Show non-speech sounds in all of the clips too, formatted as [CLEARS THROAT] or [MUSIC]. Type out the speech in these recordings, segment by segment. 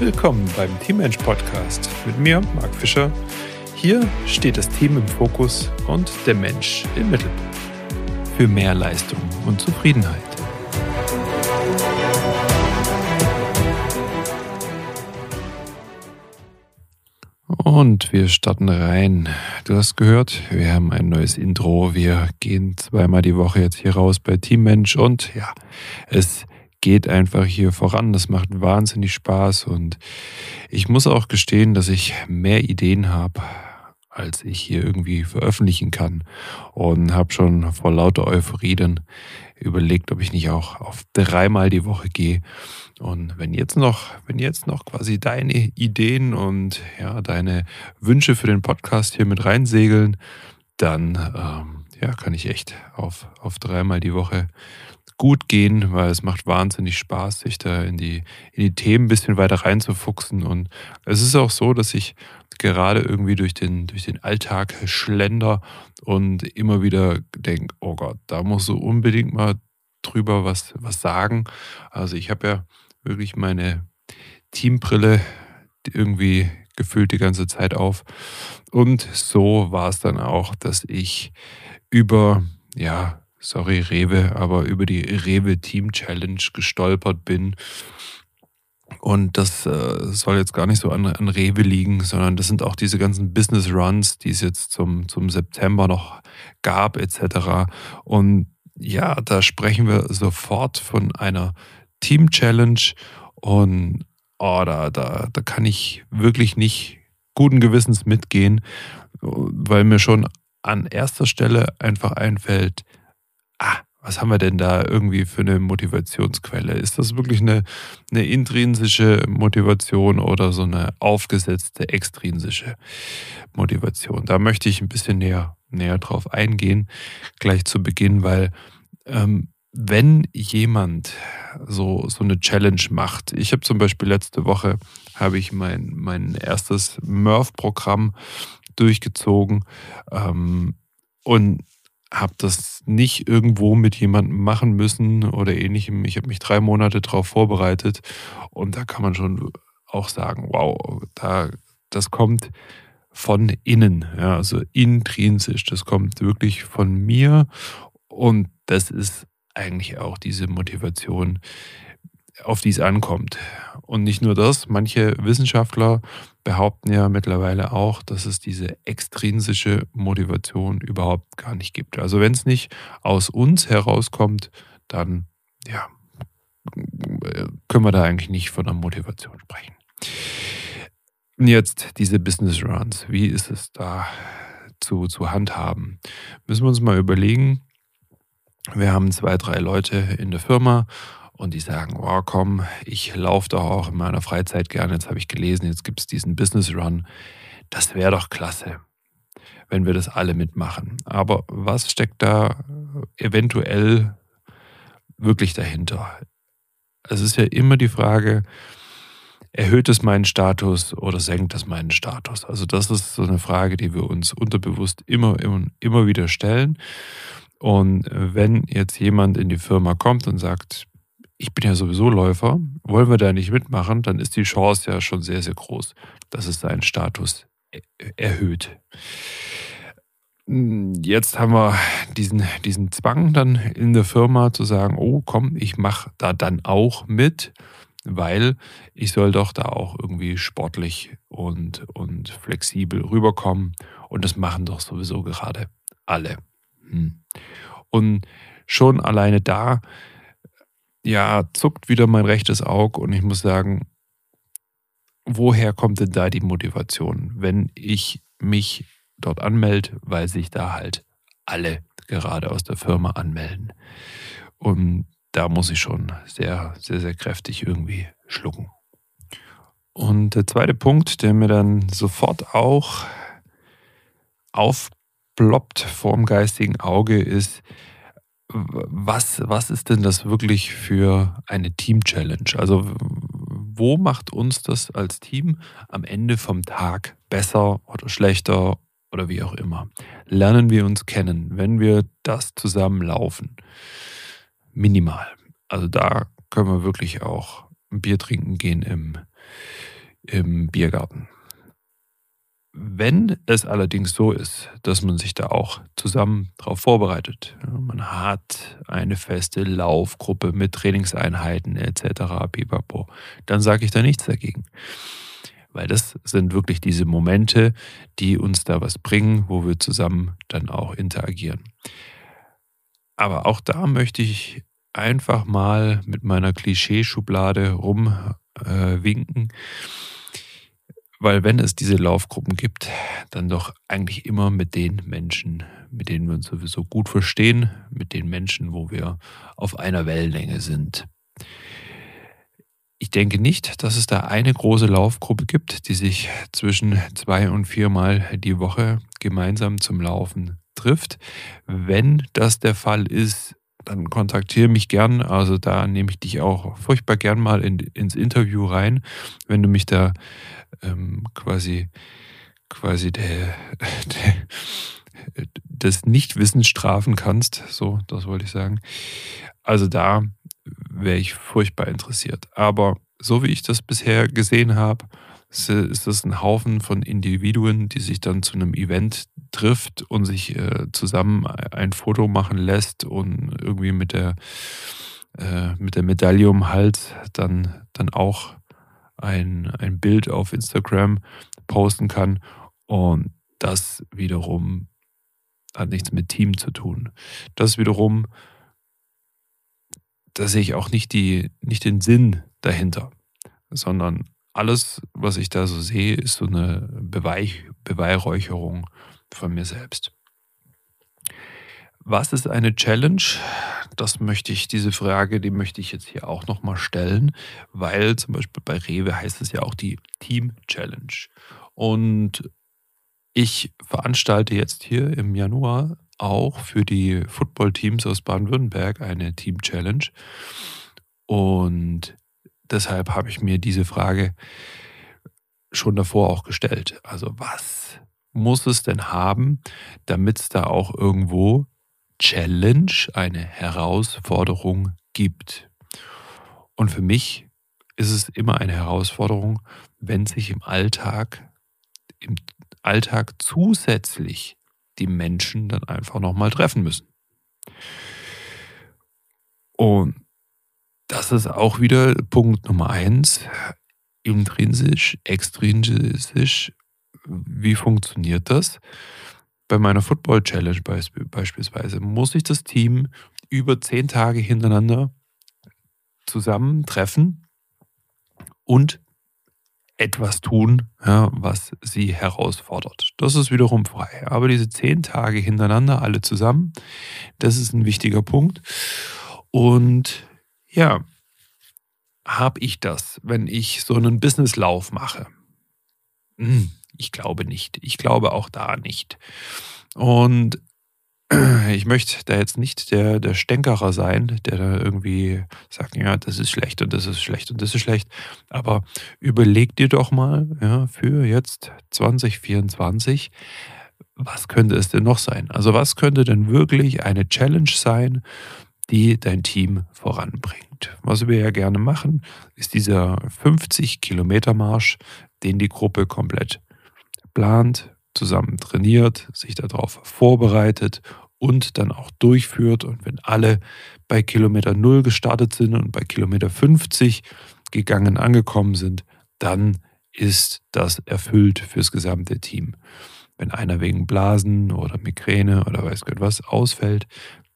Willkommen beim Teammensch Podcast mit mir, Marc Fischer. Hier steht das Team im Fokus und der Mensch im Mittelpunkt. Für mehr Leistung und Zufriedenheit. Und wir starten rein. Du hast gehört, wir haben ein neues Intro. Wir gehen zweimal die Woche jetzt hier raus bei Teammensch und ja, es geht einfach hier voran. Das macht wahnsinnig Spaß und ich muss auch gestehen, dass ich mehr Ideen habe, als ich hier irgendwie veröffentlichen kann und habe schon vor lauter Euphorie dann überlegt, ob ich nicht auch auf dreimal die Woche gehe. Und wenn jetzt noch, wenn jetzt noch quasi deine Ideen und ja, deine Wünsche für den Podcast hier mit reinsegeln, dann ähm, ja, kann ich echt auf, auf dreimal die Woche gut gehen, weil es macht wahnsinnig Spaß, sich da in die, in die Themen ein bisschen weiter reinzufuchsen. Und es ist auch so, dass ich gerade irgendwie durch den, durch den Alltag schlender und immer wieder denke, oh Gott, da musst du unbedingt mal drüber was, was sagen. Also ich habe ja wirklich meine Teambrille irgendwie gefühlt die ganze Zeit auf. Und so war es dann auch, dass ich über, ja, sorry Rewe, aber über die Rewe Team Challenge gestolpert bin. Und das äh, soll jetzt gar nicht so an, an Rewe liegen, sondern das sind auch diese ganzen Business Runs, die es jetzt zum, zum September noch gab, etc. Und ja, da sprechen wir sofort von einer Team Challenge und oh, da, da, da kann ich wirklich nicht guten Gewissens mitgehen, weil mir schon an erster Stelle einfach einfällt, ah, was haben wir denn da irgendwie für eine Motivationsquelle? Ist das wirklich eine, eine intrinsische Motivation oder so eine aufgesetzte extrinsische Motivation? Da möchte ich ein bisschen näher, näher drauf eingehen, gleich zu Beginn, weil ähm, wenn jemand so, so eine Challenge macht, ich habe zum Beispiel letzte Woche, habe ich mein, mein erstes Murph-Programm durchgezogen ähm, und habe das nicht irgendwo mit jemandem machen müssen oder ähnlichem. Ich habe mich drei Monate darauf vorbereitet und da kann man schon auch sagen, wow, da, das kommt von innen, ja, also intrinsisch, das kommt wirklich von mir und das ist eigentlich auch diese Motivation, auf die es ankommt. Und nicht nur das, manche Wissenschaftler behaupten ja mittlerweile auch, dass es diese extrinsische Motivation überhaupt gar nicht gibt. Also wenn es nicht aus uns herauskommt, dann ja, können wir da eigentlich nicht von einer Motivation sprechen. Jetzt diese Business Runs, wie ist es da zu, zu handhaben? Müssen wir uns mal überlegen, wir haben zwei, drei Leute in der Firma und die sagen, oh komm, ich laufe doch auch in meiner Freizeit gerne. Jetzt habe ich gelesen, jetzt gibt es diesen Business Run. Das wäre doch klasse, wenn wir das alle mitmachen. Aber was steckt da eventuell wirklich dahinter? Es ist ja immer die Frage, erhöht es meinen Status oder senkt es meinen Status? Also das ist so eine Frage, die wir uns unterbewusst immer, immer, immer wieder stellen. Und wenn jetzt jemand in die Firma kommt und sagt, ich bin ja sowieso Läufer, wollen wir da nicht mitmachen, dann ist die Chance ja schon sehr, sehr groß, dass es seinen Status erhöht. Jetzt haben wir diesen, diesen Zwang dann in der Firma zu sagen, oh komm, ich mache da dann auch mit, weil ich soll doch da auch irgendwie sportlich und, und flexibel rüberkommen. Und das machen doch sowieso gerade alle. Hm. Und schon alleine da ja, zuckt wieder mein rechtes Auge und ich muss sagen, woher kommt denn da die Motivation, wenn ich mich dort anmelde, weil sich da halt alle gerade aus der Firma anmelden. Und da muss ich schon sehr, sehr, sehr kräftig irgendwie schlucken. Und der zweite Punkt, der mir dann sofort auch aufploppt vorm geistigen Auge, ist, was, was ist denn das wirklich für eine Team-Challenge? Also wo macht uns das als Team am Ende vom Tag besser oder schlechter oder wie auch immer? Lernen wir uns kennen, wenn wir das zusammen laufen? Minimal. Also da können wir wirklich auch ein Bier trinken gehen im, im Biergarten. Wenn es allerdings so ist, dass man sich da auch zusammen darauf vorbereitet, man hat eine feste Laufgruppe mit Trainingseinheiten etc., pipapo, dann sage ich da nichts dagegen. Weil das sind wirklich diese Momente, die uns da was bringen, wo wir zusammen dann auch interagieren. Aber auch da möchte ich einfach mal mit meiner Klischeeschublade rumwinken. Äh, weil wenn es diese Laufgruppen gibt, dann doch eigentlich immer mit den Menschen, mit denen wir uns sowieso gut verstehen, mit den Menschen, wo wir auf einer Wellenlänge sind. Ich denke nicht, dass es da eine große Laufgruppe gibt, die sich zwischen zwei und viermal die Woche gemeinsam zum Laufen trifft. Wenn das der Fall ist, dann kontaktiere mich gern. Also da nehme ich dich auch furchtbar gern mal in, ins Interview rein, wenn du mich da ähm, quasi, quasi der, [LAUGHS] der, des Nichtwissens strafen kannst. So, das wollte ich sagen. Also da wäre ich furchtbar interessiert. Aber so wie ich das bisher gesehen habe, ist das ein Haufen von Individuen, die sich dann zu einem Event trifft und sich äh, zusammen ein Foto machen lässt und irgendwie mit der, äh, mit der Medaille um Hals dann, dann auch ein, ein Bild auf Instagram posten kann. Und das wiederum hat nichts mit Team zu tun. Das wiederum, da sehe ich auch nicht, die, nicht den Sinn dahinter, sondern alles, was ich da so sehe, ist so eine Beweich Beweihräucherung von mir selbst. Was ist eine Challenge? Das möchte ich, diese Frage, die möchte ich jetzt hier auch nochmal stellen, weil zum Beispiel bei Rewe heißt es ja auch die Team Challenge. Und ich veranstalte jetzt hier im Januar auch für die Football-Teams aus Baden-Württemberg eine Team Challenge. Und deshalb habe ich mir diese Frage schon davor auch gestellt. Also was muss es denn haben, damit es da auch irgendwo Challenge, eine Herausforderung gibt? Und für mich ist es immer eine Herausforderung, wenn sich im Alltag, im Alltag zusätzlich die Menschen dann einfach nochmal treffen müssen. Und das ist auch wieder Punkt Nummer eins. Intrinsisch, extrinsisch. Wie funktioniert das? Bei meiner Football Challenge beispielsweise muss sich das Team über zehn Tage hintereinander zusammentreffen und etwas tun, ja, was sie herausfordert. Das ist wiederum frei. Aber diese zehn Tage hintereinander alle zusammen, das ist ein wichtiger Punkt. Und ja, habe ich das, wenn ich so einen Businesslauf mache? Hm, ich glaube nicht. Ich glaube auch da nicht. Und [CLEARS THROAT] ich möchte da jetzt nicht der, der Stänkerer sein, der da irgendwie sagt, ja, das ist schlecht und das ist schlecht und das ist schlecht. Aber überleg dir doch mal ja, für jetzt 2024, was könnte es denn noch sein? Also was könnte denn wirklich eine Challenge sein, die dein Team voranbringt. Was wir ja gerne machen, ist dieser 50 Kilometer Marsch, den die Gruppe komplett plant, zusammen trainiert, sich darauf vorbereitet und dann auch durchführt. Und wenn alle bei Kilometer 0 gestartet sind und bei Kilometer 50 gegangen angekommen sind, dann ist das erfüllt fürs gesamte Team. Wenn einer wegen Blasen oder Migräne oder weiß Gott was ausfällt,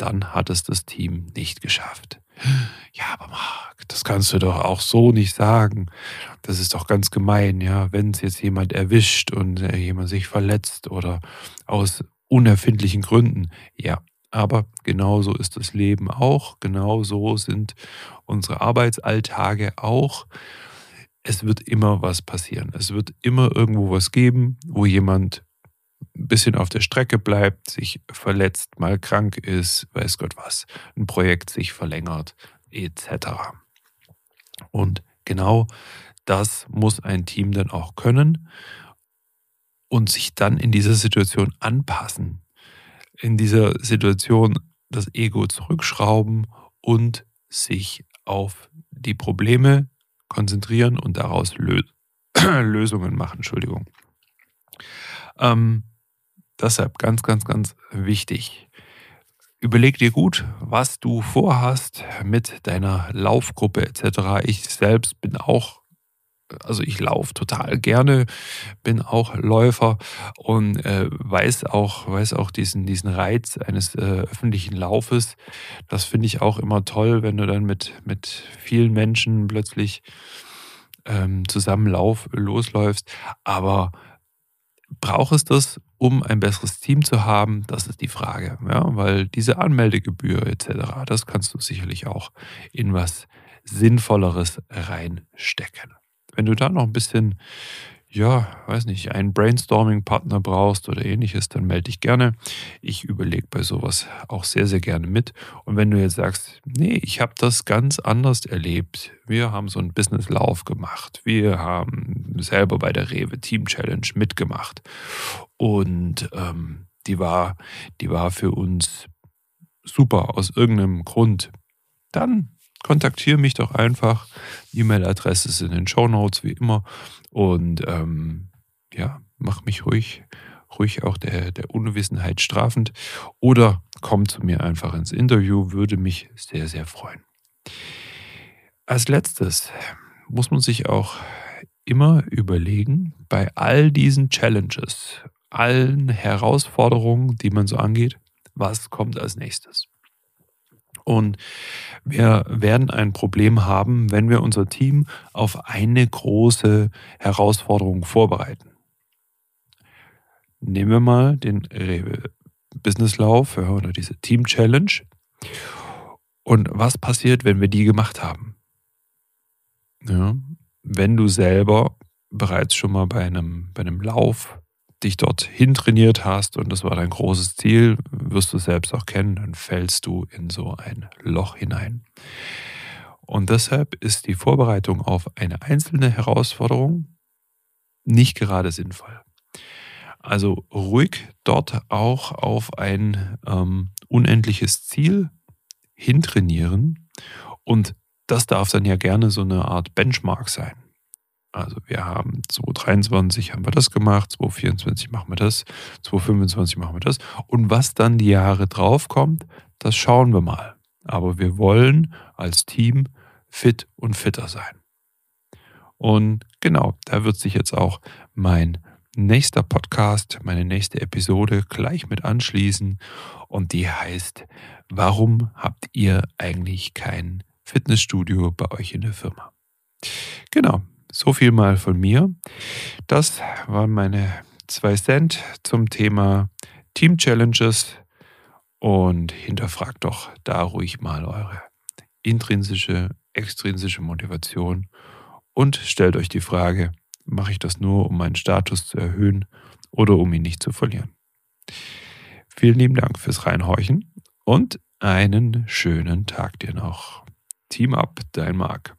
dann hat es das Team nicht geschafft. [GASPS] Ja, aber Marc, das kannst du doch auch so nicht sagen. Das ist doch ganz gemein, ja, wenn es jetzt jemand erwischt und äh, jemand sich verletzt oder aus unerfindlichen Gründen. Ja, aber genauso ist das Leben auch, genauso sind unsere Arbeitsalltage auch. Es wird immer was passieren. Es wird immer irgendwo was geben, wo jemand ein bisschen auf der Strecke bleibt, sich verletzt, mal krank ist, weiß Gott was, ein Projekt sich verlängert, etc. Und genau das muss ein Team dann auch können und sich dann in dieser Situation anpassen. In dieser Situation das Ego zurückschrauben und sich auf die Probleme konzentrieren und daraus Lö [CLEARS THROAT] Lösungen machen. Entschuldigung. Ähm, deshalb ganz, ganz, ganz wichtig. Überleg dir gut, was du vorhast mit deiner Laufgruppe etc. Ich selbst bin auch, also ich laufe total gerne, bin auch Läufer und äh, weiß auch, weiß auch diesen, diesen Reiz eines äh, öffentlichen Laufes. Das finde ich auch immer toll, wenn du dann mit, mit vielen Menschen plötzlich ähm, zusammen losläufst. Aber braucht es das, um ein besseres Team zu haben? Das ist die Frage. Ja? Weil diese Anmeldegebühr etc., das kannst du sicherlich auch in was Sinnvolleres reinstecken. Wenn du da noch ein bisschen ja, weiß nicht, einen Brainstorming-Partner brauchst oder ähnliches, dann melde dich gerne. Ich überlege bei sowas auch sehr, sehr gerne mit. Und wenn du jetzt sagst, nee, ich habe das ganz anders erlebt. Wir haben so einen Business-Lauf gemacht. Wir haben selber bei der Rewe Team Challenge mitgemacht. Und ähm, die, war, die war für uns super aus irgendeinem Grund. Dann kontaktiere mich doch einfach. E-Mail-Adresse ist in den Show Notes wie immer. Und ähm, ja, mach mich ruhig, ruhig auch der, der Unwissenheit strafend. Oder komm zu mir einfach ins Interview, würde mich sehr, sehr freuen. Als letztes muss man sich auch immer überlegen, bei all diesen Challenges, allen Herausforderungen, die man so angeht, was kommt als nächstes. Und wir werden ein Problem haben, wenn wir unser Team auf eine große Herausforderung vorbereiten. Nehmen wir mal den Businesslauf oder diese Team Challenge. Und was passiert, wenn wir die gemacht haben? Ja, wenn du selber bereits schon mal bei einem, bei einem Lauf dich dorthin trainiert hast und das war dein großes Ziel, wirst du selbst auch kennen, dann fällst du in so ein Loch hinein. Und deshalb ist die Vorbereitung auf eine einzelne Herausforderung nicht gerade sinnvoll. Also ruhig dort auch auf ein ähm, unendliches Ziel hintrainieren und das darf dann ja gerne so eine Art Benchmark sein. Also wir haben 2023 haben wir das gemacht, 2024 machen wir das, 2025 machen wir das. Und was dann die Jahre drauf kommt, das schauen wir mal. Aber wir wollen als Team fit und fitter sein. Und genau, da wird sich jetzt auch mein nächster Podcast, meine nächste Episode gleich mit anschließen. Und die heißt, warum habt ihr eigentlich kein Fitnessstudio bei euch in der Firma? Genau, so viel mal von mir. Das waren meine zwei Cent zum Thema Team Challenges und hinterfragt doch da ruhig mal eure intrinsische, extrinsische Motivation und stellt euch die Frage, mache ich das nur, um meinen Status zu erhöhen oder um ihn nicht zu verlieren? Vielen lieben Dank fürs Reinhorchen und einen schönen Tag dir noch. Team up, dein Marc.